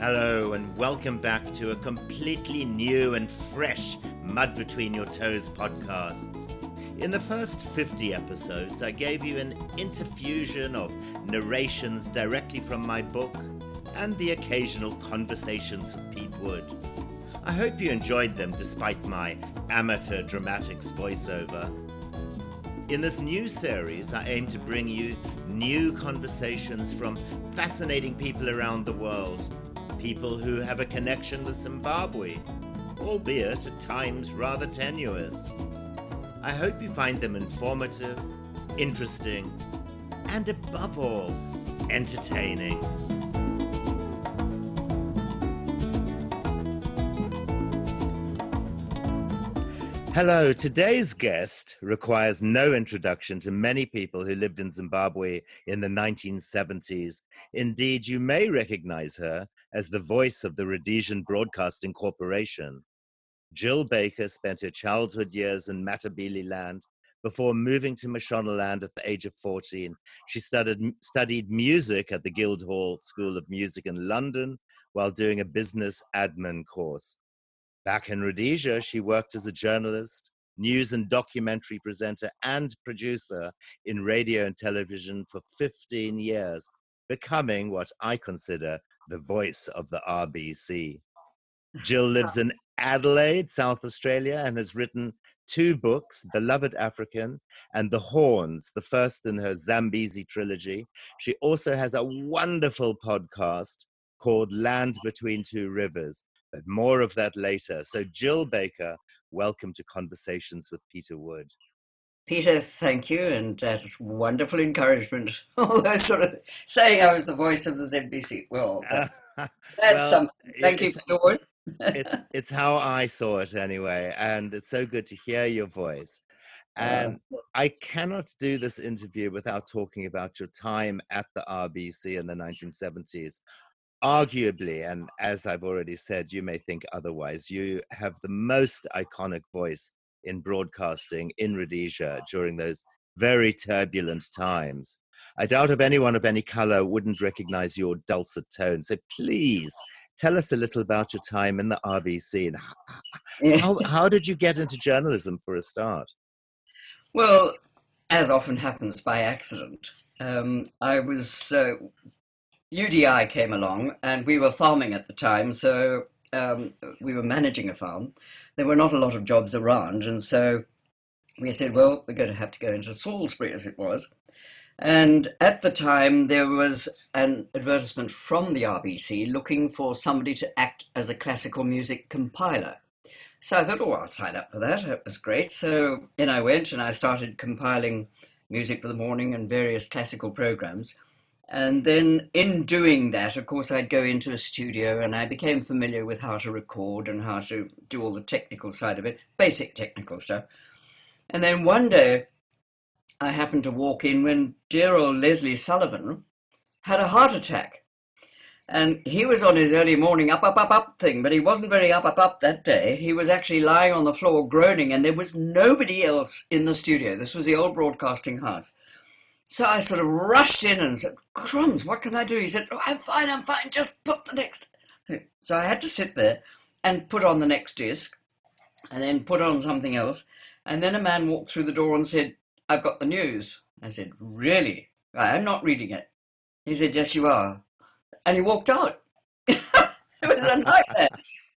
Hello, and welcome back to a completely new and fresh Mud Between Your Toes podcasts. In the first 50 episodes, I gave you an interfusion of narrations directly from my book and the occasional conversations with Pete Wood. I hope you enjoyed them despite my amateur dramatics voiceover. In this new series, I aim to bring you new conversations from fascinating people around the world people who have a connection with Zimbabwe, albeit at times rather tenuous. I hope you find them informative, interesting, and above all, entertaining. Hello, today's guest requires no introduction to many people who lived in Zimbabwe in the 1970s. Indeed, you may recognize her as the voice of the Rhodesian Broadcasting Corporation. Jill Baker spent her childhood years in Matabeleland before moving to Mashonaland at the age of 14. She studied, studied music at the Guildhall School of Music in London while doing a business admin course. Back in Rhodesia, she worked as a journalist, news and documentary presenter, and producer in radio and television for 15 years, becoming what I consider the voice of the RBC. Jill lives in Adelaide, South Australia, and has written two books Beloved African and The Horns, the first in her Zambezi trilogy. She also has a wonderful podcast called Land Between Two Rivers, but more of that later. So, Jill Baker, welcome to Conversations with Peter Wood. Peter, thank you, and that's wonderful encouragement. Although, sort of saying I was the voice of the ZBC, well, that's, that's well, something. Thank you, Peter Wood. it's it's how I saw it anyway, and it's so good to hear your voice. And uh, I cannot do this interview without talking about your time at the RBC in the 1970s. Arguably, and as I've already said, you may think otherwise, you have the most iconic voice in broadcasting in Rhodesia during those very turbulent times. I doubt if anyone of any color wouldn't recognize your dulcet tone. So please tell us a little about your time in the RBC and how, how did you get into journalism for a start? Well, as often happens by accident, um, I was uh, UDI came along and we were farming at the time, so um, we were managing a farm, there were not a lot of jobs around, and so we said, well, we're going to have to go into Salisbury as it was. And at the time, there was an advertisement from the RBC looking for somebody to act as a classical music compiler. So I thought, oh, I'll sign up for that. It was great. So in I went and I started compiling music for the morning and various classical programs. And then in doing that, of course, I'd go into a studio and I became familiar with how to record and how to do all the technical side of it, basic technical stuff. And then one day, I happened to walk in when dear old Leslie Sullivan had a heart attack. And he was on his early morning up, up, up, up thing, but he wasn't very up, up, up that day. He was actually lying on the floor groaning, and there was nobody else in the studio. This was the old broadcasting house. So I sort of rushed in and said, Crumbs, what can I do? He said, oh, I'm fine, I'm fine, just put the next. So I had to sit there and put on the next disc and then put on something else. And then a man walked through the door and said, I've got the news. I said, Really? I'm not reading it. He said, Yes, you are. And he walked out. it was a nightmare.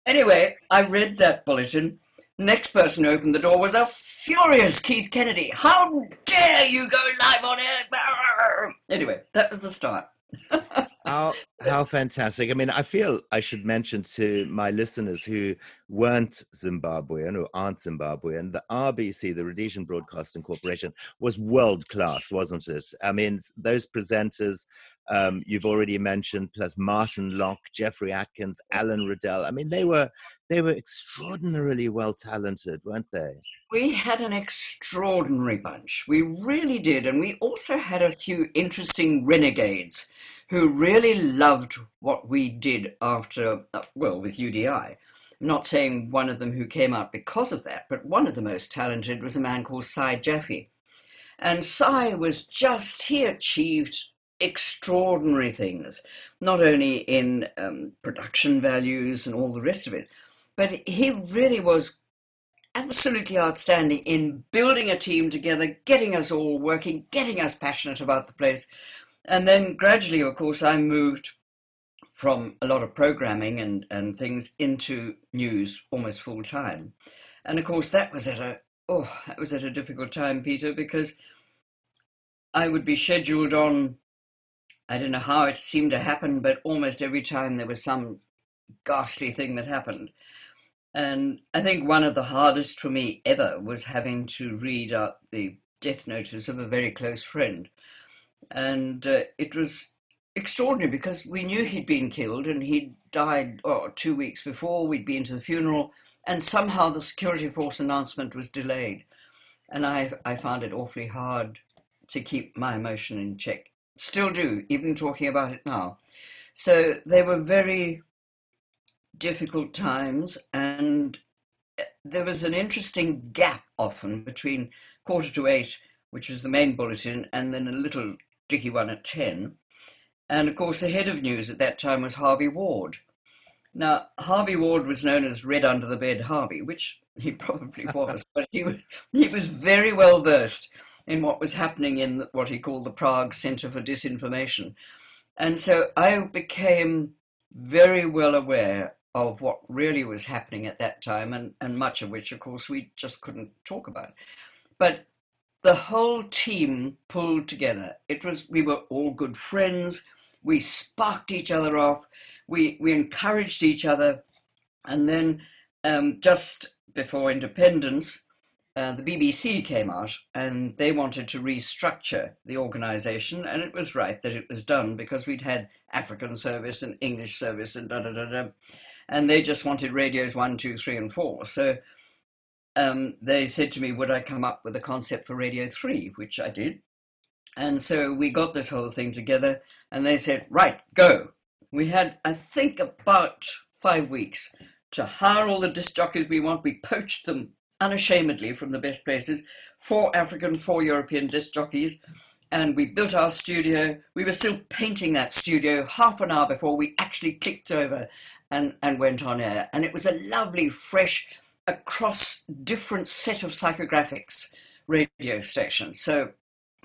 anyway, I read that bulletin Next person who opened the door was a furious Keith Kennedy. How dare you go live on air? Anyway, that was the start. how how fantastic! I mean, I feel I should mention to my listeners who weren't Zimbabwean or aren't Zimbabwean, the RBC, the Rhodesian Broadcasting Corporation, was world class, wasn't it? I mean, those presenters um, you've already mentioned, plus Martin Locke, Jeffrey Atkins, Alan Riddell. I mean, they were they were extraordinarily well talented, weren't they? We had an extraordinary bunch. We really did, and we also had a few interesting renegades who really loved what we did after, uh, well, with UDI. I'm not saying one of them who came out because of that, but one of the most talented was a man called Cy Jaffe. And Cy was just, he achieved extraordinary things, not only in um, production values and all the rest of it, but he really was absolutely outstanding in building a team together, getting us all working, getting us passionate about the place. And then gradually, of course, I moved from a lot of programming and, and things into news almost full time. And of course, that was at a oh, that was at a difficult time, Peter, because I would be scheduled on. I don't know how it seemed to happen, but almost every time there was some ghastly thing that happened. And I think one of the hardest for me ever was having to read out the death notice of a very close friend. And uh, it was extraordinary because we knew he'd been killed and he'd died oh, two weeks before. We'd been to the funeral, and somehow the security force announcement was delayed. And I, I found it awfully hard to keep my emotion in check. Still do, even talking about it now. So they were very difficult times, and eh, there was an interesting gap often between quarter to eight, which was the main bulletin, and then a little dicky one at 10. And of course, the head of news at that time was Harvey Ward. Now, Harvey Ward was known as Red Under the Bed Harvey, which he probably was, but he was, he was very well versed in what was happening in what he called the Prague Center for Disinformation. And so I became very well aware of what really was happening at that time, and, and much of which, of course, we just couldn't talk about. But the whole team pulled together. It was we were all good friends. We sparked each other off. We we encouraged each other, and then um, just before independence, uh, the BBC came out and they wanted to restructure the organisation, and it was right that it was done because we'd had African service and English service and da da da da and they just wanted radios one, two, three, and four. So um, they said to me, would I come up with a concept for Radio 3, which I did. And so we got this whole thing together, and they said, right, go. We had, I think, about five weeks to hire all the disc jockeys we want. We poached them unashamedly from the best places, four African, four European disc jockeys, and we built our studio. We were still painting that studio half an hour before we actually clicked over and, and went on air. And it was a lovely, fresh, across different set of psychographics radio station. So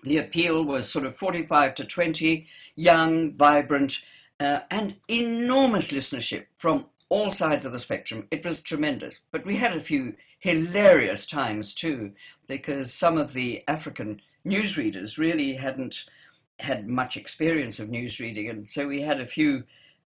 the appeal was sort of 45 to 20, young, vibrant, uh, and enormous listenership from all sides of the spectrum. It was tremendous. But we had a few hilarious times too, because some of the African newsreaders really hadn't had much experience of newsreading, and so we had a few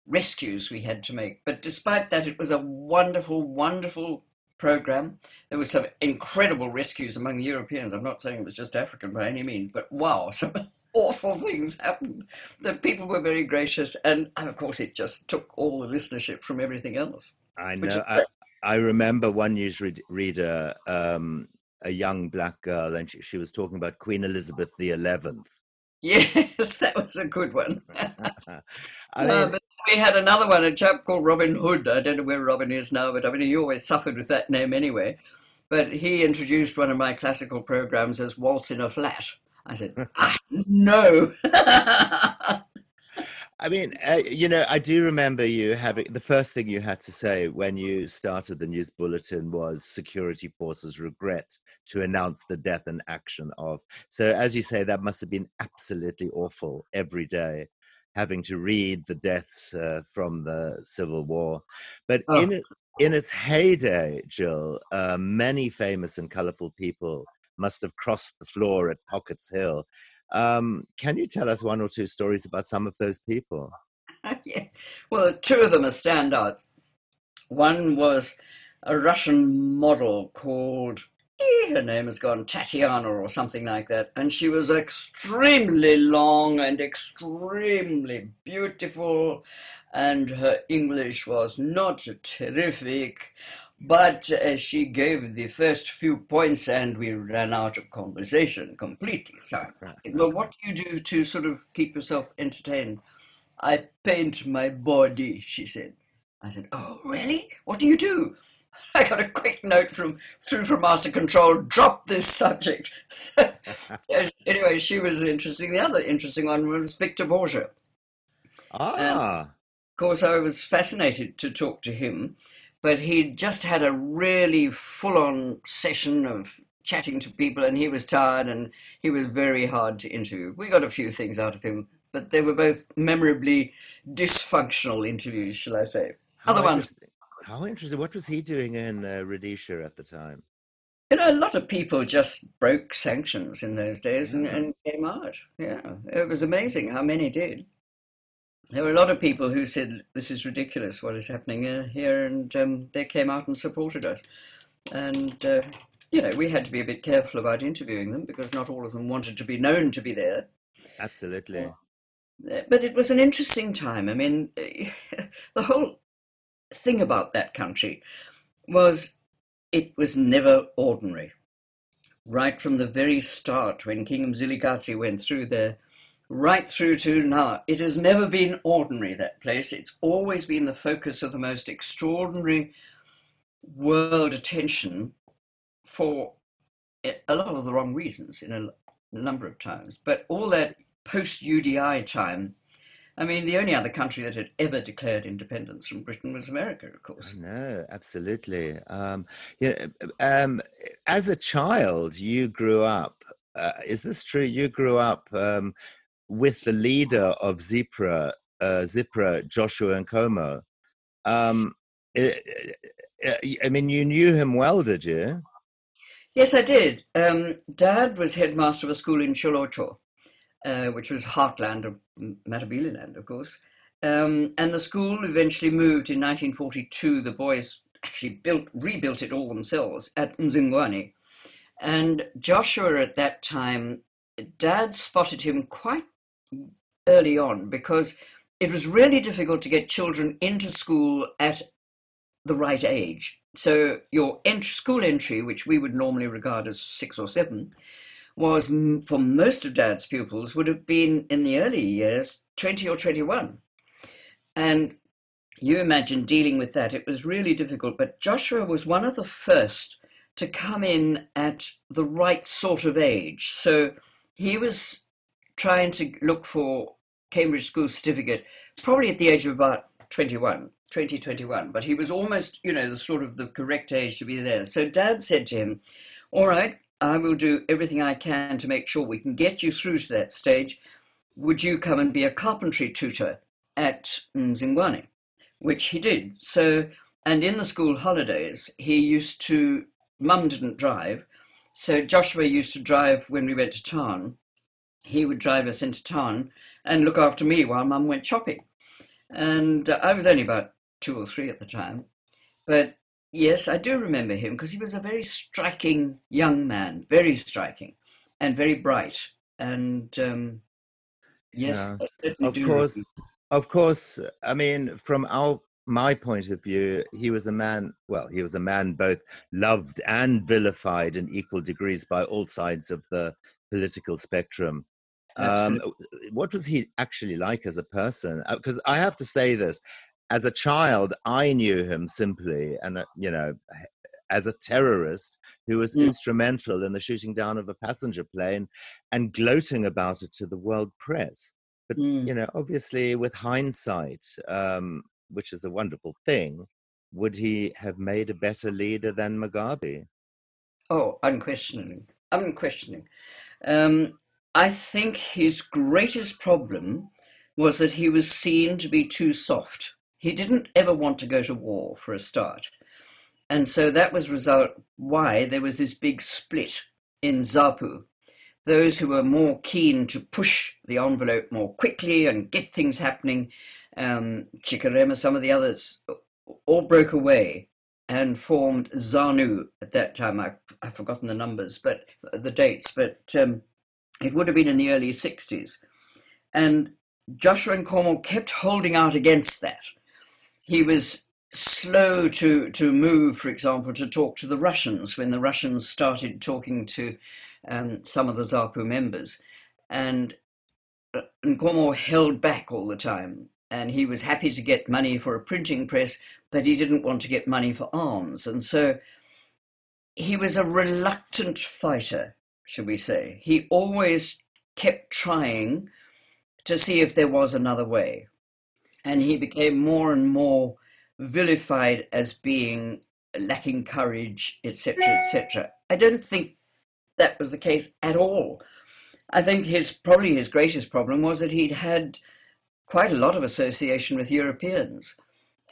rescues we had to make. But despite that, it was a wonderful, wonderful program. There were some incredible rescues among the Europeans. I'm not saying it was just African by any means, but wow, some awful things happened. The people were very gracious, and, and of course, it just took all the listenership from everything else. I know. I, I, remember one newsreader, um, a young black girl, and she, she was talking about Queen Elizabeth the Eleventh. Yes, that was a good one. I mean, uh, but we had another one, a chap called Robin Hood. I don't know where Robin is now, but I mean, he always suffered with that name anyway. But he introduced one of my classical programs as Waltz in a Flat. I said, ah, no. I mean, uh, you know, I do remember you having the first thing you had to say when you started the news bulletin was security forces regret to announce the death and action of. So, as you say, that must have been absolutely awful every day having to read the deaths uh, from the Civil War. But oh. in, in its heyday, Jill, uh, many famous and colorful people must have crossed the floor at Pockets Hill. Um, can you tell us one or two stories about some of those people? yeah. Well, two of them are standouts. One was a Russian model called her name has gone Tatiana or something like that, and she was extremely long and extremely beautiful, and her English was not terrific, but uh, she gave the first few points, and we ran out of conversation completely. So, well, what do you do to sort of keep yourself entertained? I paint my body, she said. I said, Oh, really? What do you do? I got a quick note from through from Master Control, drop this subject. anyway, she was interesting. The other interesting one was Victor Borge. Ah. of course, I was fascinated to talk to him, but he'd just had a really full on session of chatting to people, and he was tired and he was very hard to interview. We got a few things out of him, but they were both memorably dysfunctional interviews, shall I say. How Other ones. interesting. How interesting. What was he doing in uh, Rhodesia at the time? You know, a lot of people just broke sanctions in those days and, and came out. Yeah, it was amazing how many did. There were a lot of people who said, This is ridiculous, what is happening uh, here, and um, they came out and supported us. And, uh, you know, we had to be a bit careful about interviewing them because not all of them wanted to be known to be there. Absolutely. Uh, But it was an interesting time. I mean, the whole thing about that country was it was never ordinary. Right from the very start, when King Mzilikazi went through there, right through to now, it has never been ordinary, that place. It's always been the focus of the most extraordinary world attention for a lot of the wrong reasons in a number of times. But all that post UDI time, I mean, the only other country that had ever declared independence from Britain was America, of course. No, absolutely. Um, yeah, um, as a child, you grew up. Uh, is this true? You grew up um, with the leader of Zipra, uh, Zipra, Joshua Nkomo. Um, I, I- I mean, you knew him well, did you? Yes, I did. Um, Dad was headmaster of a school in Tjolotjo, uh, which was heartland of Matabeleland, of course. Um, and the school eventually moved in 1942. The boys actually built, rebuilt it all themselves at Mzingwane. And Joshua at that time, Dad spotted him quite early on because it was really difficult to get children into school at the right age. So your ent- school entry, which we would normally regard as six or seven, was m- for most of Dad's pupils would have been in the early years 20 or 21. And you imagine dealing with that. It was really difficult. But Joshua was one of the first to come in at the right sort of age. So he was trying to look for Cambridge School Certificate probably at the age of about 21, 20, 21. But he was almost, you know, the sort of the correct age to be there. So Dad said to him, All right, I will do everything I can to make sure we can get you through to that stage. Would you come and be a carpentry tutor at Mzingwane? Which he did. So, and in the school holidays, he used to, Mum didn't drive. So Joshua used to drive when we went to town. He would drive us into town and look after me while Mum went shopping. And I was only about two or three at the time. But yes, I do remember him because he was a very striking young man, very striking and very bright. And um, yes, Yeah. Of course, remember- of course. I mean, from our my point of view, he was a man. Well, he was a man both loved and vilified in equal degrees by all sides of the political spectrum. Um, what was he actually like as a person? Because I have to say this: as a child, I knew him simply, and uh, you know, as a terrorist who was Mm. instrumental in the shooting down of a passenger plane, and gloating about it to the world press Mm. you know, obviously with hindsight, um, which is a wonderful thing, would he have made a better leader than Mugabe? Oh, unquestioning, Unquestioning. Um, I think his greatest problem was that he was seen to be too soft. He didn't ever want to go to war for a start. And so that was result why there was this big split in ZAPU. Those who were more keen to push the envelope more quickly and get things happening, um, Chikerema, some of the others, all broke away and formed ZANU at that time. I've, I've forgotten the numbers, but the dates, but um, it would have been in the early 60s. And Joshua Nkomo kept holding out against that. He was slow to, to move, for example, to talk to the Russians when the Russians started talking to um, some of the ZAPU members. And uh, Nkomo held back all the time. and he was happy to get money for a printing press, but he didn't want to get money for arms. And so he was a reluctant fighter, should we say. He always kept trying to see if there was another way. And he became more and more vilified as being lacking courage, etc., etc. I don't think that was the case at all. I think his probably his greatest problem was that he'd had quite a lot of association with Europeans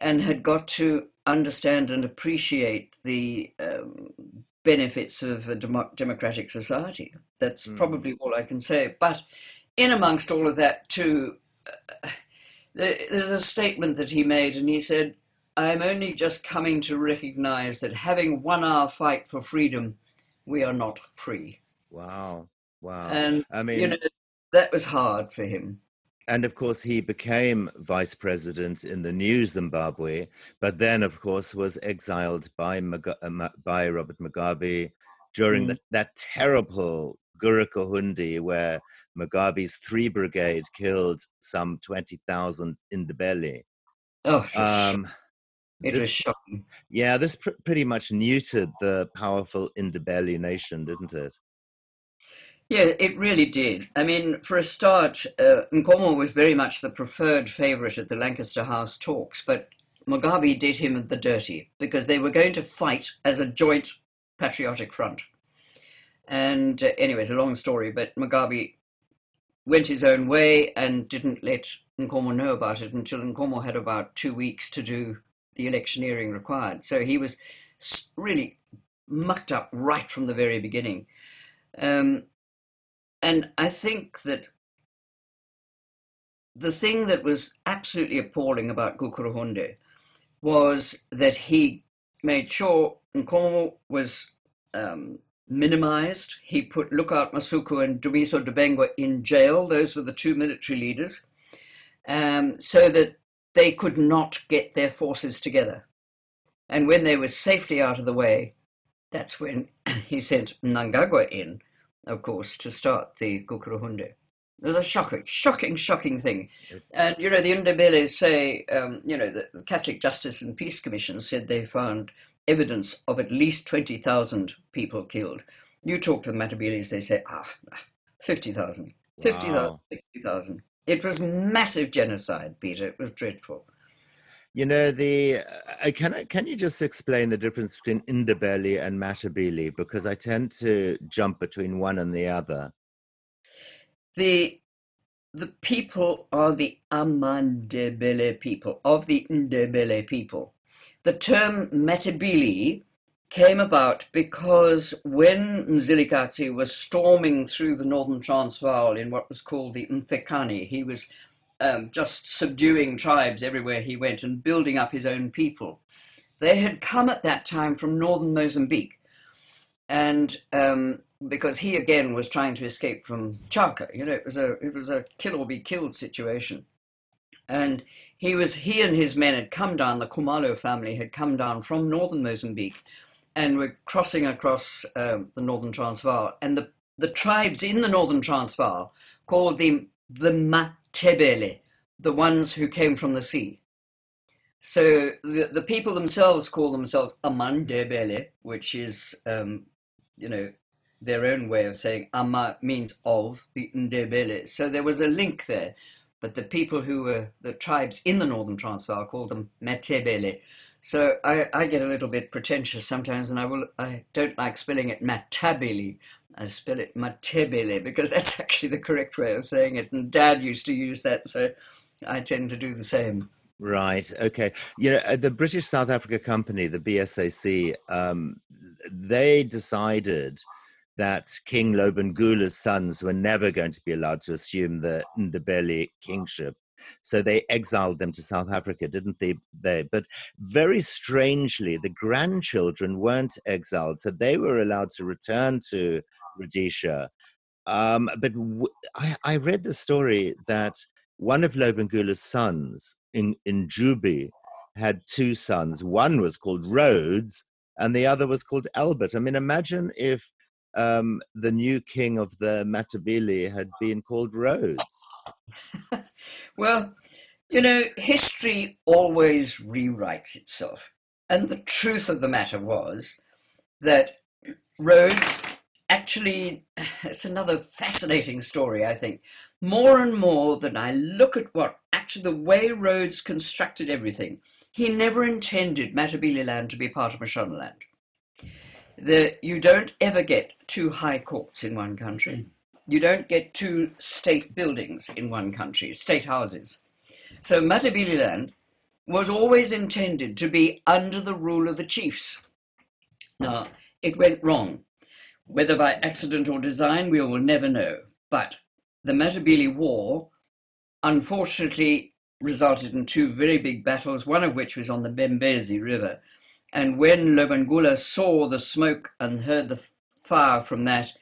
and had got to understand and appreciate the um, benefits of a dem- democratic society. That's mm. probably all I can say. But in amongst all of that, too, uh, there's a statement that he made, and he said, I'm only just coming to recognize that having won our fight for freedom, we are not free. Wow. Wow. And, I mean, you know, that was hard for him and of course he became vice president in the new Zimbabwe, but then of course was exiled by uh, by Robert Mugabe during mm. the, that terrible Gukurahundi where Mugabe's three brigade killed some twenty thousand Ndebele. Oh, it was, um, it this, was shocking. Yeah, this pr- pretty much neutered the powerful Ndebele nation, didn't it? Yeah, it really did. I mean, for a start, uh, Nkomo was very much the preferred favourite at the Lancaster House talks, but Mugabe did him the dirty because they were going to fight as a joint patriotic front. And uh, anyway, it's a long story, but Mugabe went his own way and didn't let Nkomo know about it until Nkomo had about two weeks to do the electioneering required. So he was really mucked up right from the very beginning. Um, and I think that the thing that was absolutely appalling about Gukurahundi was that he made sure Nkomo was um, minimized. He put Lookout Masuku and Dumiso Dabengwa in jail. Those were the two military leaders, um, so that they could not get their forces together. And when they were safely out of the way, that's when he sent Mnangagwa in of course, to start the Gukurahundi. It was a shocking, shocking, shocking thing. And, you know, the Ndebele say, um, you know, the Catholic Justice and Peace Commission said they found evidence of at least 20,000 people killed. You talk to the Matabeles, they say, ah, 50,000, 50,000, wow. 60,000. It was massive genocide, Peter. It was dreadful. You know, the uh, can I, can you just explain the difference between Ndebele and Matabele because I tend to jump between one and the other. The the people are the Amandebele people of the Ndebele people. The term Matabele came about because when Mzilikazi was storming through the northern Transvaal in what was called the Mfecane, he was um, just subduing tribes everywhere he went and building up his own people. They had come at that time from northern Mozambique, and um, because he again was trying to escape from Chaka, you know, it was a it was a kill or be killed situation, and he was he and his men had come down. The Kumalo family had come down from northern Mozambique, and were crossing across um, the northern Transvaal, and the the tribes in the northern Transvaal called them the Tebele, the ones who came from the sea. So the, the people themselves call themselves Amandebele, which is, um, you know, their own way of saying Ama means of the Ndebele. So there was a link there. But the people who were the tribes in the northern Transvaal called them Matebele. So I, I get a little bit pretentious sometimes, and I will I don't like spelling it Matabele. I spell it Matebele because that's actually the correct way of saying it. And Dad used to use that, so I tend to do the same. Right. Okay. You know, uh, the British South Africa Company, the BSAC, um, they decided that King Lobengula's sons were never going to be allowed to assume the Ndebele kingship. So they exiled them to South Africa, didn't they? they? But very strangely, the grandchildren weren't exiled. So they were allowed to return to Rhodesia. Um, but w- I, I read the story that one of Lobengula's sons in, in Jubi had two sons. One was called Rhodes and the other was called Albert. I mean, imagine if um, the new king of the Matabele had been called Rhodes. well, You know, history always rewrites itself. And the truth of the matter was that Rhodes actually, it's another fascinating story, I think. More and more than I look at what actually the way Rhodes constructed everything, he never intended Matabeleland to be part of Mashonaland. The, you don't ever get two high courts in one country. Hmm. You don't get two state buildings in one country, state houses. So Matabeleland was always intended to be under the rule of the chiefs. Now, it went wrong. Whether by accident or design, we will never know. But the Matabele War, unfortunately, resulted in two very big battles, one of which was on the Bembezi River. And when Lobengula saw the smoke and heard the fire from that,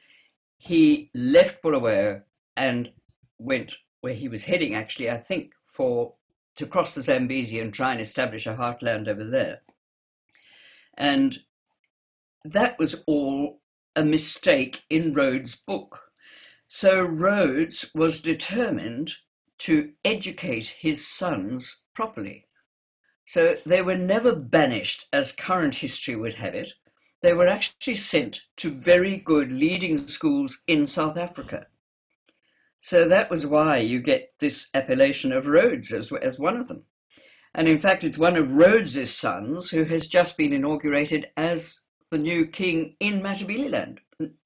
he left Bulawayo and went where he was heading, actually, I think, for to cross the Zambezi and try and establish a heartland over there. And that was all a mistake in Rhodes' book. So Rhodes was determined to educate his sons properly. So they were never banished as current history would have it. They were actually sent to very good leading schools in South Africa. So that was why you get this appellation of Rhodes as, as one of them. And in fact, it's one of Rhodes's sons who has just been inaugurated as the new king in Matabeleland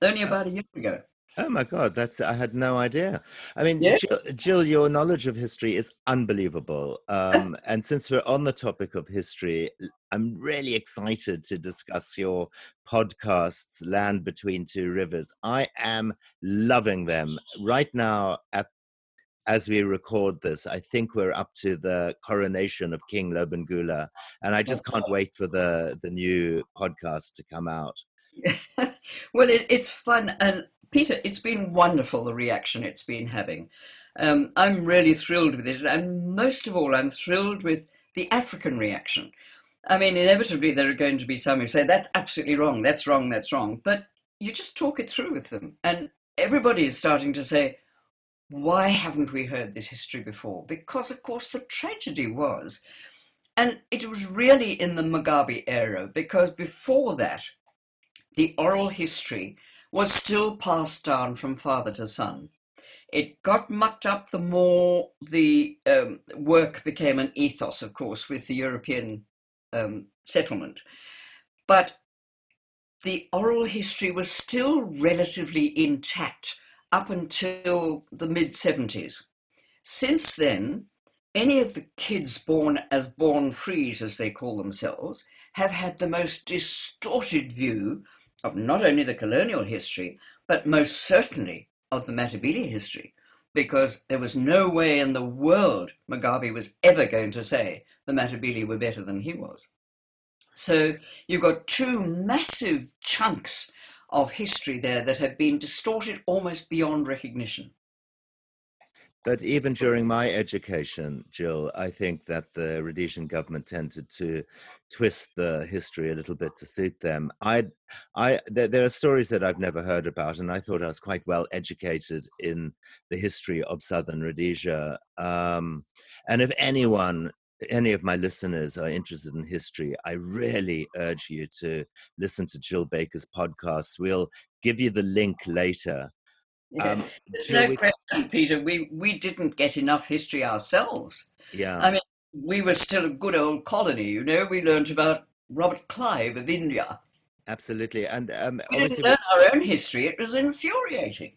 only about a year ago. Oh my God, that's I had no idea. I mean, yeah. Jill, Jill, your knowledge of history is unbelievable. Um, and since we're on the topic of history, I'm really excited to discuss your podcasts, Land Between Two Rivers. I am loving them right now. At as we record this, I think we're up to the coronation of King Lobengula, and I just can't wait for the the new podcast to come out. well, it, it's fun. And Peter, it's been wonderful the reaction it's been having. Um, I'm really thrilled with it. And most of all, I'm thrilled with the African reaction. I mean, inevitably, there are going to be some who say, that's absolutely wrong, that's wrong, that's wrong. But you just talk it through with them. And everybody is starting to say, why haven't we heard this history before? Because, of course, the tragedy was, and it was really in the Mugabe era, because before that, the oral history was still passed down from father to son. It got mucked up the more the um, work became an ethos, of course, with the European um, settlement. But the oral history was still relatively intact up until the mid 70s. Since then, any of the kids born as born frees, as they call themselves, have had the most distorted view of not only the colonial history, but most certainly of the Matabele history, because there was no way in the world Mugabe was ever going to say the Matabele were better than he was. So you've got two massive chunks of history there that have been distorted almost beyond recognition. But even during my education, Jill, I think that the Rhodesian government tended to twist the history a little bit to suit them. I, I, there, there, are stories that I've never heard about, and I thought I was quite well educated in the history of Southern Rhodesia. Um, and if anyone, any of my listeners are interested in history, I really urge you to listen to Jill Baker's podcast. We'll give you the link later um, There's no we... question, Peter. We we didn't get enough history ourselves. Yeah. I mean, we were still a good old colony. You know, we learned about Robert Clive of India. Absolutely, and um, we didn't learn our own history. It was infuriating.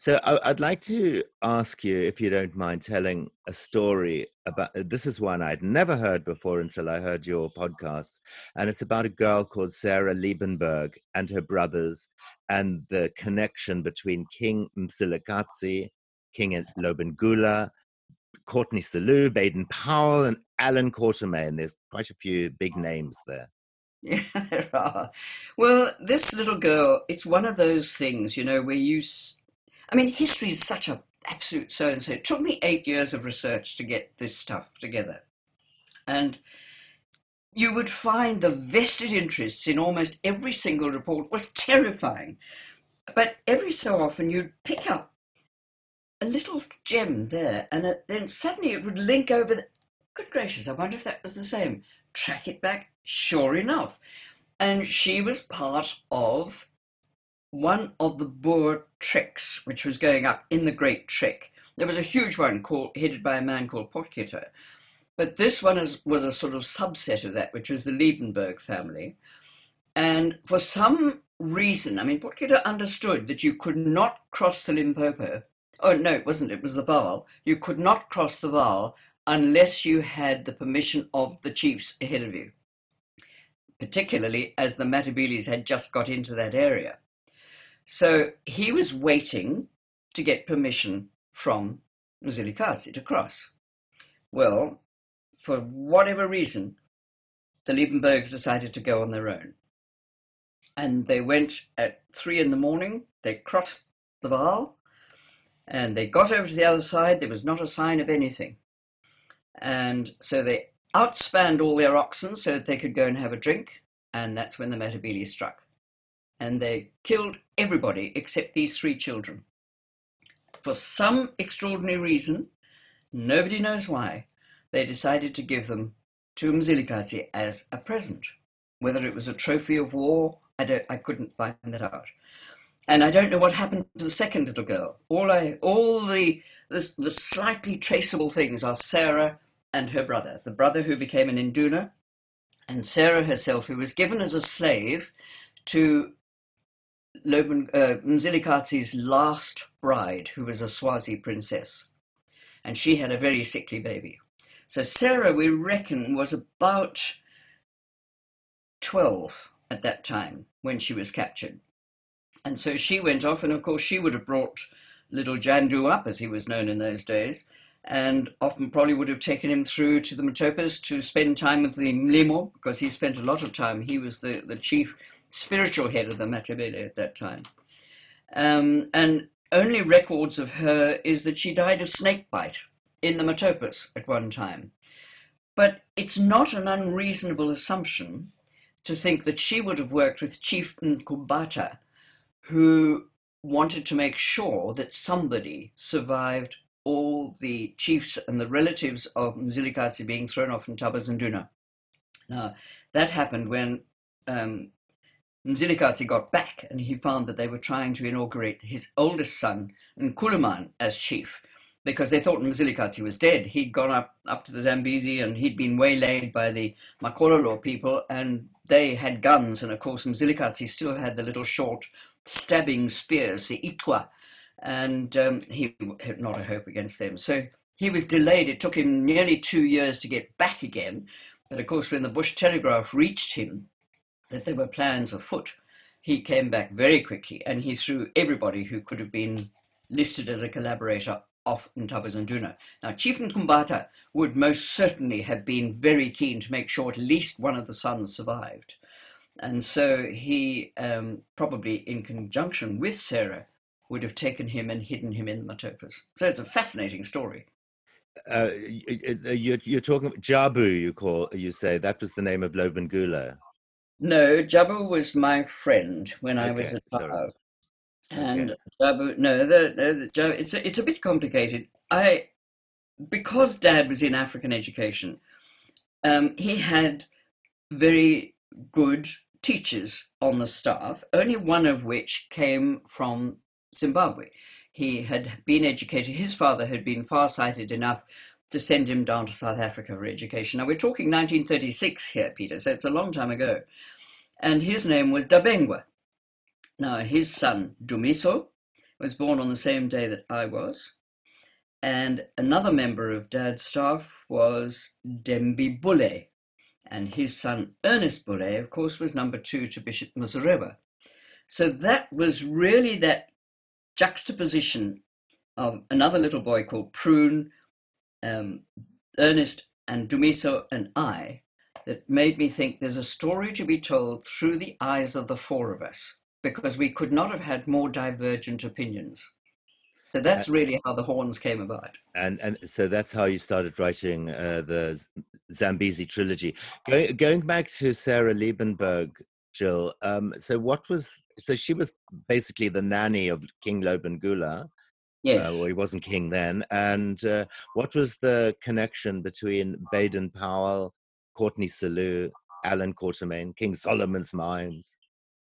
So I'd like to ask you, if you don't mind, telling a story about. Uh, this is one I'd never heard before until I heard your podcast, and it's about a girl called Sarah Liebenberg and her brothers, and the connection between King Mzilikazi, King Lobengula, Courteney Selous, Baden Powell, and Allan Quatermain. There's quite a few big names there. Yeah, there are. Well, this little girl, it's one of those things, you know, where you I mean, history is such a absolute so and so. It took me eight years of research to get this stuff together. And you would find the vested interests in almost every single report was terrifying. But every so often you'd pick up a little gem there, and then suddenly it would link over The, good gracious, I wonder if that was the same. Track it back, sure enough. And she was part of one of the Boer treks, which was going up in the Great Trek. There was a huge one called, headed by a man called Potgieter. But this one is, was a sort of subset of that, which was the Liebenberg family. And for some reason, I mean, Potgieter understood that you could not cross the Limpopo. Oh, no, it wasn't. It was the Vaal. You could not cross the Vaal unless you had the permission of the chiefs ahead of you, particularly as the Matabeles had just got into that area. So he was waiting to get permission from Mzilikazi to cross. Well, for whatever reason, the Liebenbergs decided to go on their own. And they went at three in the morning, they crossed the Vaal, and they got over to the other side. There was not a sign of anything. And so they outspanned all their oxen so that they could go and have a drink. And that's when the Matabele struck. And they killed everybody except these three children. For some extraordinary reason, nobody knows why, they decided to give them to Mzilikazi as a present. Whether it was a trophy of war, I, don't, I couldn't find that out. And I don't know what happened to the second little girl. All, I, all the, the, the slightly traceable things are Sarah and her brother, the brother who became an Induna, and Sarah herself, who was given as a slave to Loben, uh, Mzilikazi's last bride, who was a Swazi princess. And she had a very sickly baby. So Sarah, we reckon, was about 12 at that time when she was captured. And so she went off, and of course, she would have brought little Jandu up, as he was known in those days, and often probably would have taken him through to the Matopos to spend time with the Mlimo, because he spent a lot of time. He was the, the chief spiritual head of the Matabele at that time. Um, and only records of her is that she died of snakebite in the Matopos at one time. But it's not an unreasonable assumption to think that she would have worked with Chief Nkubata, who wanted to make sure that somebody survived all the chiefs and the relatives of Mzilikazi being thrown off in Tabazanduna. Now, that happened when um, Mzilikazi got back and he found that they were trying to inaugurate his oldest son, Nkulumane, as chief because they thought Mzilikazi was dead. He'd gone up, up to the Zambezi and he'd been waylaid by the Makololo people and they had guns. And of course, Mzilikazi still had the little short stabbing spears, the Itwa, and um, he had not a hope against them. So he was delayed. It took him nearly two years to get back again. But of course, when the Bush Telegraph reached him that there were plans afoot, he came back very quickly and he threw everybody who could have been listed as a collaborator off Ntabazanduna. Now, Chief Nkumbata would most certainly have been very keen to make sure at least one of the sons survived. And so he, um, probably in conjunction with Sarah, would have taken him and hidden him in the Matopos. So it's a fascinating story. Uh, you're, you're talking Jabu. You call you say that was the name of Lobengula. No, Jabu was my friend when okay, I was a child. And okay. Jabu, no, the, the, the, it's a, it's a bit complicated. I because Dad was in African education, um, he had very good teachers on the staff, only one of which came from Zimbabwe. He had been educated, his father had been far-sighted enough to send him down to South Africa for education. Now we're talking 1936 here, Peter, so it's a long time ago. And his name was Dabengwa. Now his son, Dumiso, was born on the same day that I was. And another member of Dad's staff was Dembi Bule, and his son Ernest Bulle, of course, was number two to Bishop Muzorewa. So that was really that juxtaposition of another little boy called Prune, um, Ernest, and Dumiso, and I that made me think there's a story to be told through the eyes of the four of us because we could not have had more divergent opinions. So that's really how the horns came about. And and so that's how you started writing uh, the Zambezi trilogy. Going going back to Sarah Liebenberg, Jill. Um, so what was so she was basically the nanny of King Lobengula, Yes. Uh, well, he wasn't king then. And uh, what was the connection between Baden Powell, Courteney Selous, Allan Quatermain, King Solomon's Mines?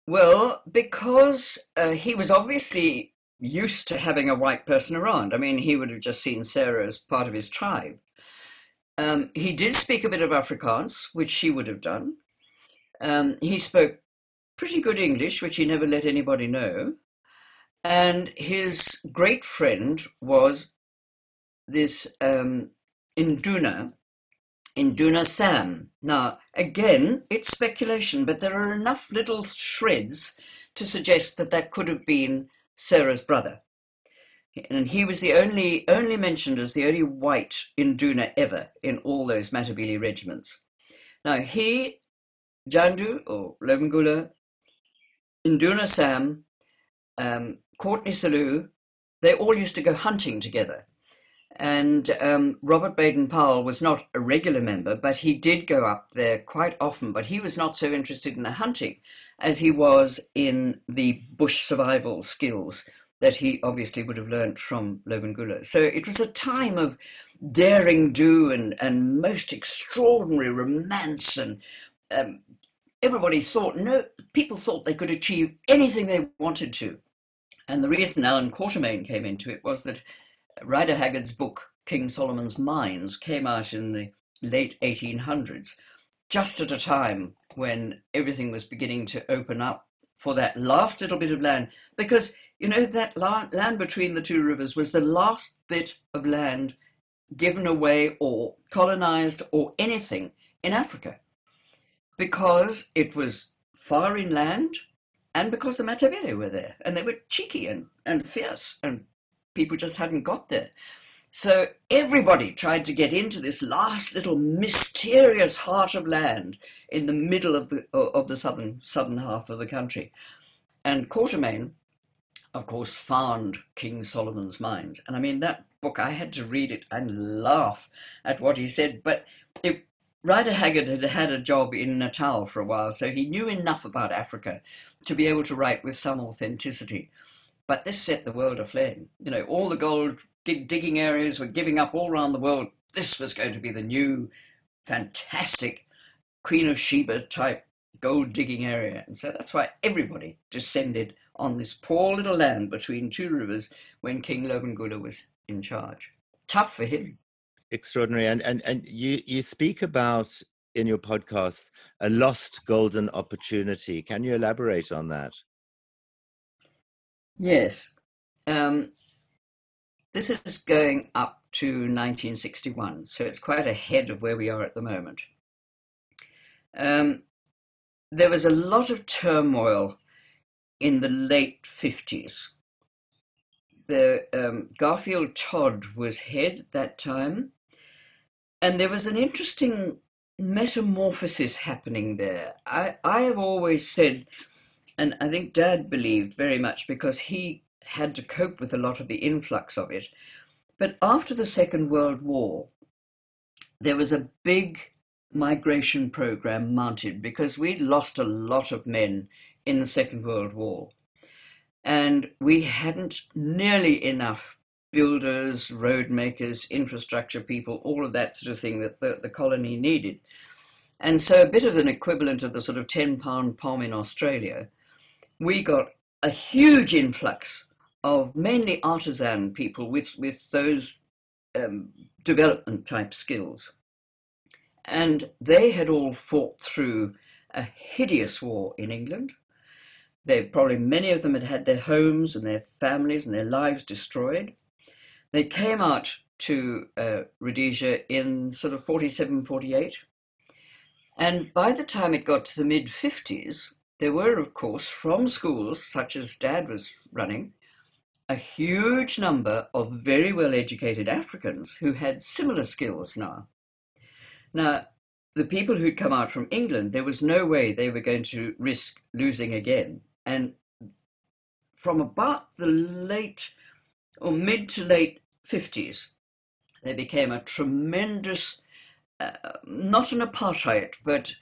Well, because uh, he was obviously used to having a white person around. I mean, he would have just seen Sarah as part of his tribe. Um, he did speak a bit of Afrikaans, which she would have done. Um, he spoke pretty good English, which he never let anybody know. And his great friend was this um, Induna, Induna Sam. Now, again, it's speculation, but there are enough little shreds to suggest that that could have been Sarah's brother. And he was the only, only mentioned as the only white Induna ever in all those Matabele regiments. Now, he, Jandu or Lobengula, Induna Sam, um, Courteney Selous, they all used to go hunting together. And um, Robert Baden Powell was not a regular member, but he did go up there quite often. But he was not so interested in the hunting as he was in the bush survival skills that he obviously would have learnt from Lobengula. So it was a time of daring do and, and most extraordinary romance and um, everybody thought no people thought they could achieve anything they wanted to and the reason Allan Quatermain came into it was that Rider Haggard's book, King Solomon's Mines, came out in the late 1800s, just at a time when everything was beginning to open up for that last little bit of land. Because, you know, that land between the two rivers was the last bit of land given away or colonized or anything in Africa. Because it was far inland, and because the Matabele were there and they were cheeky and, and fierce and people just hadn't got there. So everybody tried to get into this last little mysterious heart of land in the middle of the of the southern southern half of the country. And Quatermain, of course, found King Solomon's mines. And I mean that book I had to read it and laugh at what he said, but it Rider Haggard had had a job in Natal for a while, so he knew enough about Africa to be able to write with some authenticity. But this set the world aflame. You know, all the gold digging areas were giving up all around the world. This was going to be the new, fantastic Queen of Sheba type gold digging area. And so that's why everybody descended on this poor little land between two rivers when King Lobengula was in charge. Tough for him extraordinary and and and you you speak about in your podcast a lost golden opportunity. Can you elaborate on that? Yes. Um, this is going up to 1961 so it's quite ahead of where we are at the moment. Um, there was a lot of turmoil in the late 50s the um, Garfield Todd was head at that time, and there was an interesting metamorphosis happening there. I, I have always said, and I think Dad believed very much because he had to cope with a lot of the influx of it. But after the Second World War, there was a big migration program mounted because we'd lost a lot of men in the Second World War. And we hadn't nearly enough builders, road makers, infrastructure people, all of that sort of thing that the, the colony needed. And so, a bit of an equivalent of the sort of 10 pound pom in Australia, we got a huge influx of mainly artisan people with, with those um, development type skills. And they had all fought through a hideous war in England. They probably many of them had had their homes and their families and their lives destroyed. They came out to uh, Rhodesia in sort of 47, 48. And by the time it got to the mid 50s, there were, of course, from schools such as Dad was running, a huge number of very well educated Africans who had similar skills now. Now, the people who'd come out from England, there was no way they were going to risk losing again. And from about the late or mid to late 50s, They became a tremendous, uh, not an apartheid, but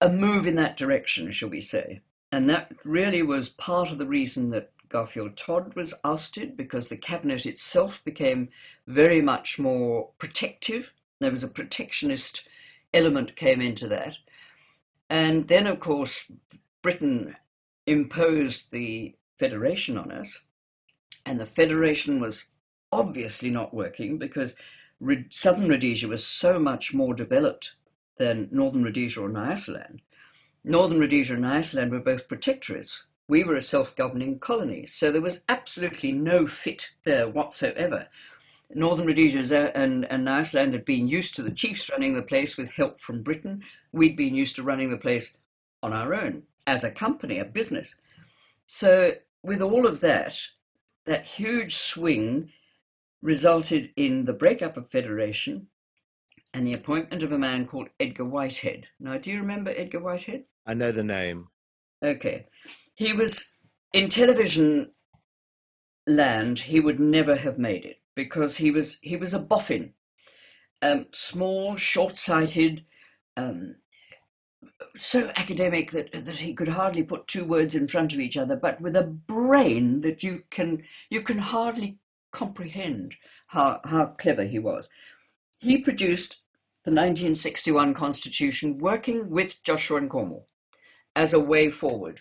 a move in that direction, shall we say. And that really was part of the reason that Garfield Todd was ousted because the cabinet itself became very much more protective. There was a protectionist element came into that. And then, of course, Britain imposed the federation on us, and the federation was obviously not working because southern Rhodesia was so much more developed than northern Rhodesia or Nyasaland. Northern Rhodesia and Nyasaland were both protectorates. We were a self governing colony, so there was absolutely no fit there whatsoever. Northern Rhodesia and, and Nyasaland had been used to the chiefs running the place with help from Britain. We'd been used to running the place on our own as a company, a business. So, with all of that, that huge swing resulted in the breakup of Federation and the appointment of a man called Edgar Whitehead. Now, do you remember Edgar Whitehead? I know the name. Okay. He was in television land, he would never have made it because he was he was a boffin. Um, small, short-sighted, um, so academic that that he could hardly put two words in front of each other, but with a brain that you can you can hardly comprehend how how clever he was. He produced the 1961 Constitution working with Joshua Nkomo as a way forward.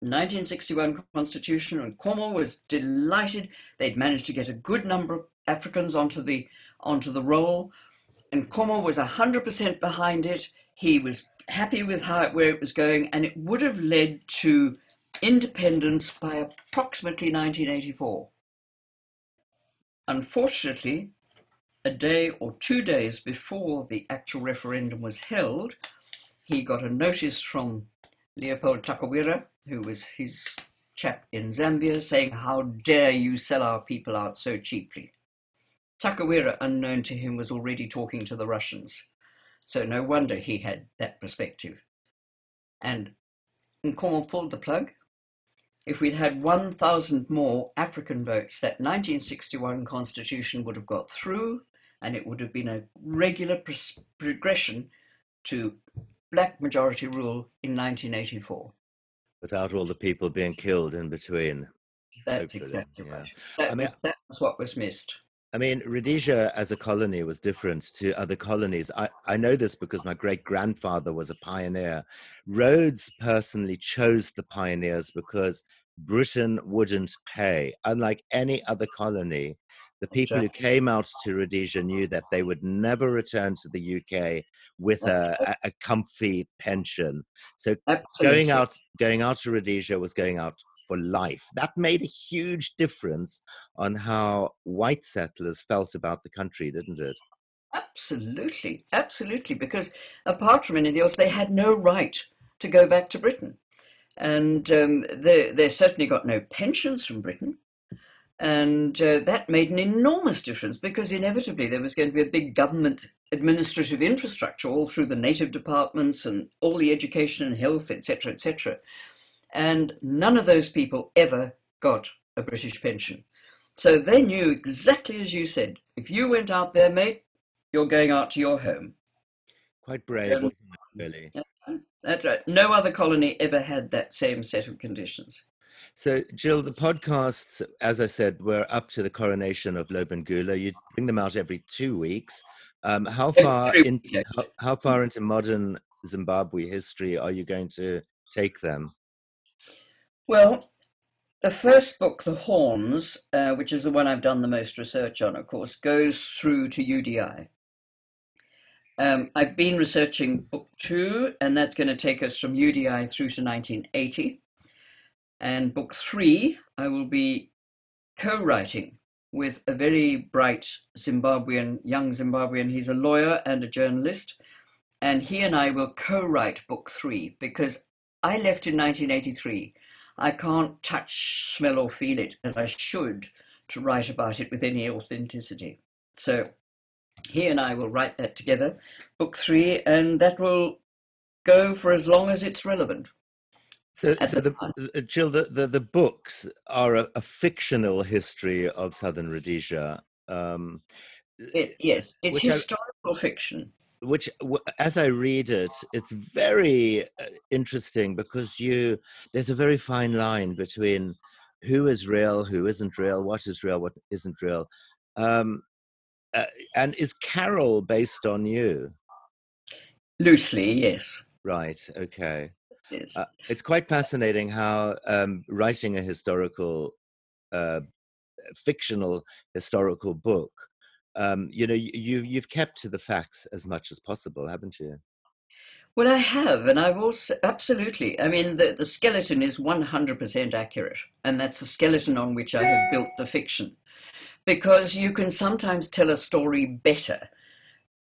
1961 Constitution, and Nkomo was delighted. They'd managed to get a good number of Africans onto the onto the roll, and Nkomo was 100% behind it. He was happy with how it, where it was going, and it would have led to independence by approximately 1984. Unfortunately, a day or two days before the actual referendum was held, he got a notice from Leopold Takawira, who was his chap in Zambia, saying, How dare you sell our people out so cheaply? Takawira, unknown to him, was already talking to the Russians. So no wonder he had that perspective. And Nkomo pulled the plug. If we'd had 1,000 more African votes, that 1961 constitution would have got through and it would have been a regular progression to black majority rule in 1984. Without all the people being killed in between. That's hopefully. exactly yeah. right. That, I mean, that was what was missed. I mean, Rhodesia as a colony was different to other colonies. I, I know this because my great grandfather was a pioneer. Rhodes personally chose the pioneers because Britain wouldn't pay. Unlike any other colony, the people who came out to Rhodesia knew that they would never return to the UK with a, a, comfy pension. So going out going out to Rhodesia was going out for life. That made a huge difference on how white settlers felt about the country, didn't it? Absolutely, absolutely. Because apart from anything else, they had no right to go back to Britain. And um, they, they certainly got no pensions from Britain. And uh, that made an enormous difference because inevitably there was going to be a big government administrative infrastructure all through the native departments and all the education and health, etc., etc. And none of those people ever got a British pension. So they knew exactly as you said if you went out there, mate, you're going out to your home. Quite brave, um, really? That's right. No other colony ever had that same set of conditions. So, Jill, the podcasts, as I said, were up to the coronation of Lobengula. You bring them out every two weeks. Um, how far in, how, how, far into modern Zimbabwe history are you going to take them? Well, the first book, The Horns, uh, which is the one I've done the most research on, of course, goes through to UDI. Um, I've been researching book two, and that's going to take us from UDI through to 1980. And book three, I will be co writing with a very bright Zimbabwean, young Zimbabwean. He's a lawyer and a journalist. And he and I will co write book three because I left in 1983. I can't touch, smell, or feel it as I should to write about it with any authenticity. So he and I will write that together, book three, and that will go for as long as it's relevant. So, so the, the, Jill, the, the, the, books are a, a, fictional history of Southern Rhodesia. Um, it, yes, it's historical I, fiction. Which, as I read it, it's very uh, interesting because you there's a very fine line between who is real, who isn't real, what is real, what isn't real. Um, uh, and is Carol based on you? Loosely, yes. Right. Okay. Yes. Uh, it's quite fascinating how um, writing a historical, uh, fictional historical book, um, you know, you you've kept to the facts as much as possible, haven't you? Well, I have, and I've also absolutely. I mean, the, the skeleton is 100% accurate, and that's the skeleton on which I have built the fiction. Because you can sometimes tell a story better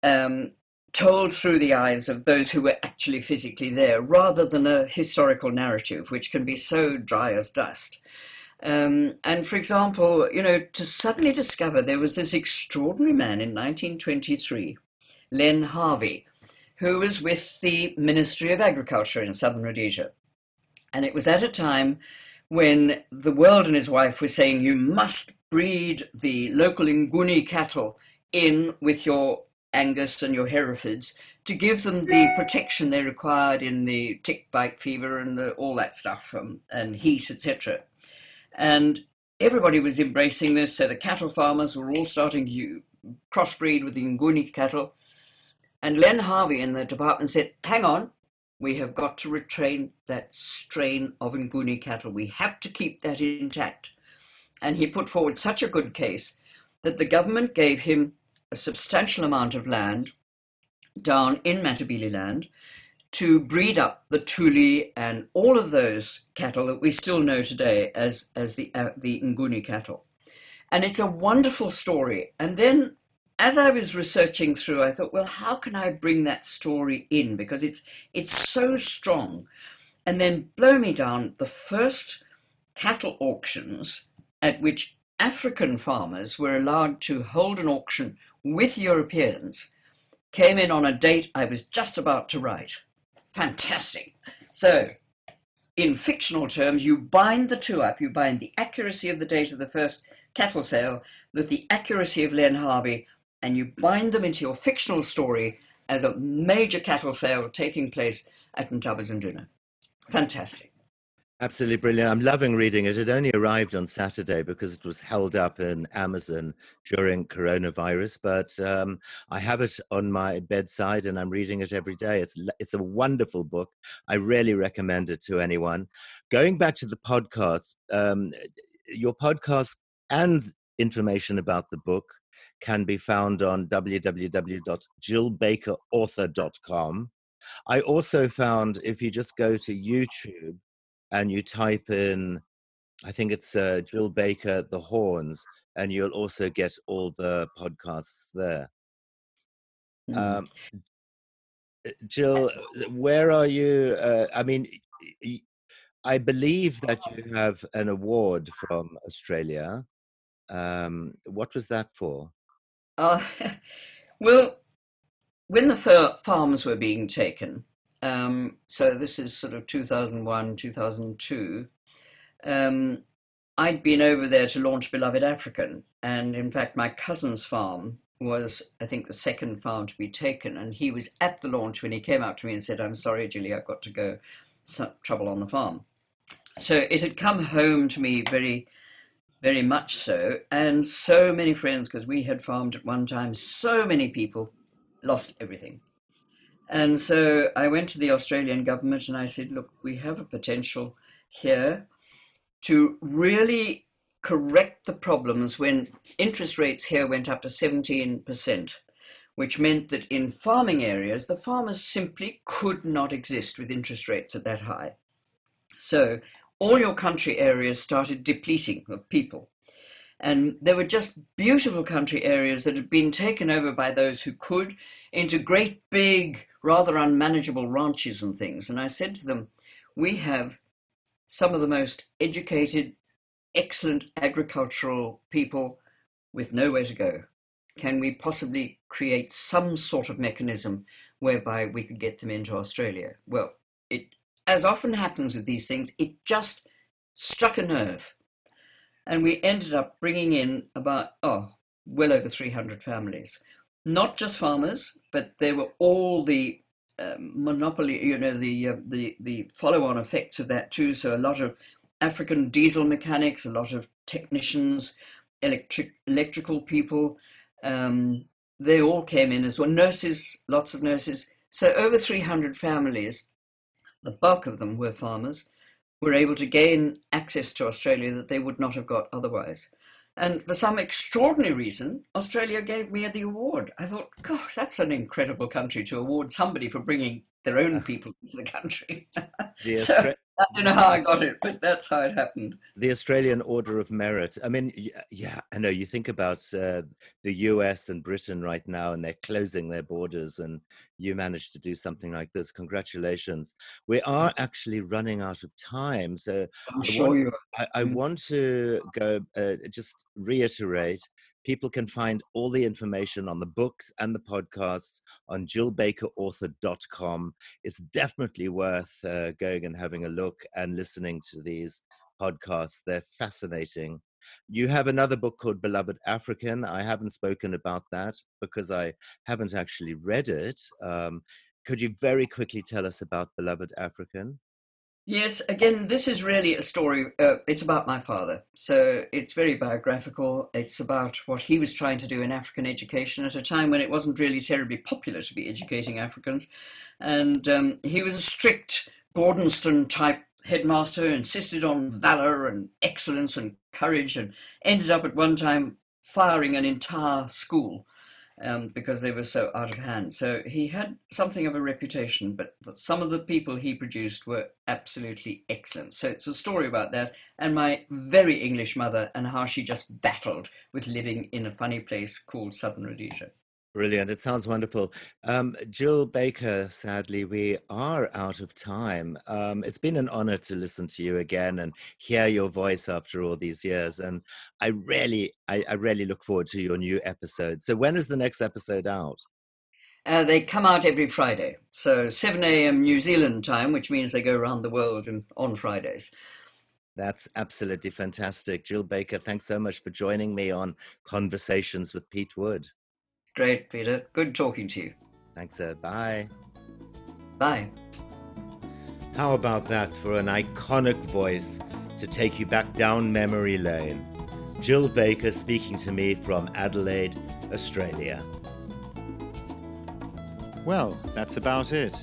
um, told through the eyes of those who were actually physically there, rather than a historical narrative, which can be so dry as dust. Um, and for example, you know, to suddenly discover there was this extraordinary man in 1923, Len Harvey, who was with the Ministry of Agriculture in southern Rhodesia. And it was at a time when the world and his wife were saying, you must breed the local Nguni cattle in with your Angus and your Herefords to give them the protection they required in the tick bite fever and the, all that stuff um, and heat, etc. And everybody was embracing this, so the cattle farmers were all starting to crossbreed with the Nguni cattle. And Len Harvey in the department said, hang on, we have got to retrain that strain of Nguni cattle. We have to keep that intact. And he put forward such a good case that the government gave him a substantial amount of land down in Matabeleland to breed up the Tuli and all of those cattle that we still know today as, as the, uh, the Nguni cattle. And it's a wonderful story. And then as I was researching through, I thought, well, how can I bring that story in? Because it's, it's so strong. And then blow me down, the first cattle auctions at which African farmers were allowed to hold an auction with Europeans came in on a date I was just about to write. Fantastic. So, in fictional terms, you bind the two up. You bind the accuracy of the date of the first cattle sale with the accuracy of Len Harvey, and you bind them into your fictional story as a major cattle sale taking place at Ntabazinduna. Fantastic. Absolutely brilliant. I'm loving reading it. It only arrived on Saturday because it was held up in Amazon during coronavirus, but um, I have it on my bedside and I'm reading it every day. It's it's a wonderful book. I really recommend it to anyone. Going back to the podcast, um, your podcast and information about the book can be found on www.jillbakerauthor.com. I also found if you just go to YouTube and you type in, I think it's uh, Jill Baker, The Horns, and you'll also get all the podcasts there. Mm. Um, uh, Jill, uh, where are you? Uh, I mean, I believe that you have an award from Australia. Um, what was that for? Uh, well, when the fir- farms were being taken, um, so this is sort of 2001, 2002. Um, I'd been over there to launch Beloved African, and in fact, my cousin's farm was, I think, the second farm to be taken, and he was at the launch when he came up to me and said, "I'm sorry, Julie, I've got to go. Some trouble on the farm." So it had come home to me very, very much so, and so many friends because we had farmed at one time. So many people lost everything. And so I went to the Australian government and I said, look, we have a potential here to really correct the problems when interest rates here went up to 17%, which meant that in farming areas, the farmers simply could not exist with interest rates at that high. So all your country areas started depleting of people. And there were just beautiful country areas that had been taken over by those who could into great big, rather unmanageable ranches and things. And I said to them, We have some of the most educated, excellent agricultural people with nowhere to go. Can we possibly create some sort of mechanism whereby we could get them into Australia? Well, it, as often happens with these things, it just struck a nerve and we ended up bringing in about, oh, well over 300 families. Not just farmers, but there were all the um, monopoly, you know, the, uh, the, the follow on effects of that too. So a lot of African diesel mechanics, a lot of technicians, electric electrical people. Um, they all came in as well. Nurses, lots of nurses. So over 300 families, the bulk of them were farmers, were able to gain access to Australia that they would not have got otherwise. And for some extraordinary reason, Australia gave me the award. I thought, God, that's an incredible country to award somebody for bringing their own people into the country. The so, I don't know how I got it, but that's how it happened. The Australian Order of Merit. I mean, yeah, I know you think about uh, the US and Britain right now, and they're closing their borders, and you managed to do something like this. Congratulations. We are actually running out of time. So I'm I sure want, you I, I, mm. want to go uh, just reiterate People can find all the information on the books and the podcasts on jillbakerauthor.com. It's definitely worth uh, going and having a look and listening to these podcasts. They're fascinating. You have another book called Beloved African. I haven't spoken about that because I haven't actually read it. Um, could you very quickly tell us about Beloved African? Yes, again, this is really a story. Uh, it's about my father. So it's very biographical. It's about what he was trying to do in African education at a time when it wasn't really terribly popular to be educating Africans. And um, he was a strict Gordonstoun type headmaster, insisted on valor and excellence and courage, and ended up at one time firing an entire school um, because they were so out of hand. So he had something of a reputation, but, but some of the people he produced were absolutely excellent. So it's a story about that and my very English mother and how she just battled with living in a funny place called Southern Rhodesia. Brilliant. It sounds wonderful. Um, Jill Baker, sadly, we are out of time. Um, it's been an honor to listen to you again and hear your voice after all these years. And I really, I, I really look forward to your new episode. So, when is the next episode out? Uh, they come out every Friday. So, 7 a.m. New Zealand time, which means they go around the world and on Fridays. That's absolutely fantastic. Jill Baker, thanks so much for joining me on Conversations with Pete Wood. Great, Peter. Good talking to you. Thanks, sir. Bye. Bye. How about that for an iconic voice to take you back down memory lane? Jill Baker speaking to me from Adelaide, Australia. Well, that's about it.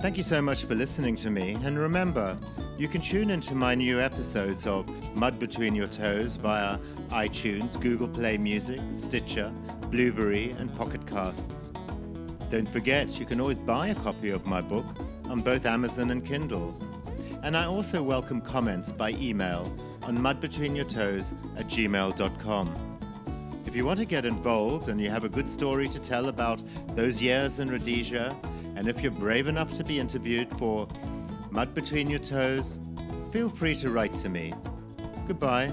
Thank you so much for listening to me, and remember, you can tune into my new episodes of Mud Between Your Toes via iTunes, Google Play Music, Stitcher, Blubrry, and Pocket Casts. Don't forget, you can always buy a copy of my book on both Amazon and Kindle. And I also welcome comments by email on mudbetweenyourtoes at gmail.com. If you want to get involved and you have a good story to tell about those years in Rhodesia, and if you're brave enough to be interviewed for Mud Between Your Toes, feel free to write to me. Goodbye.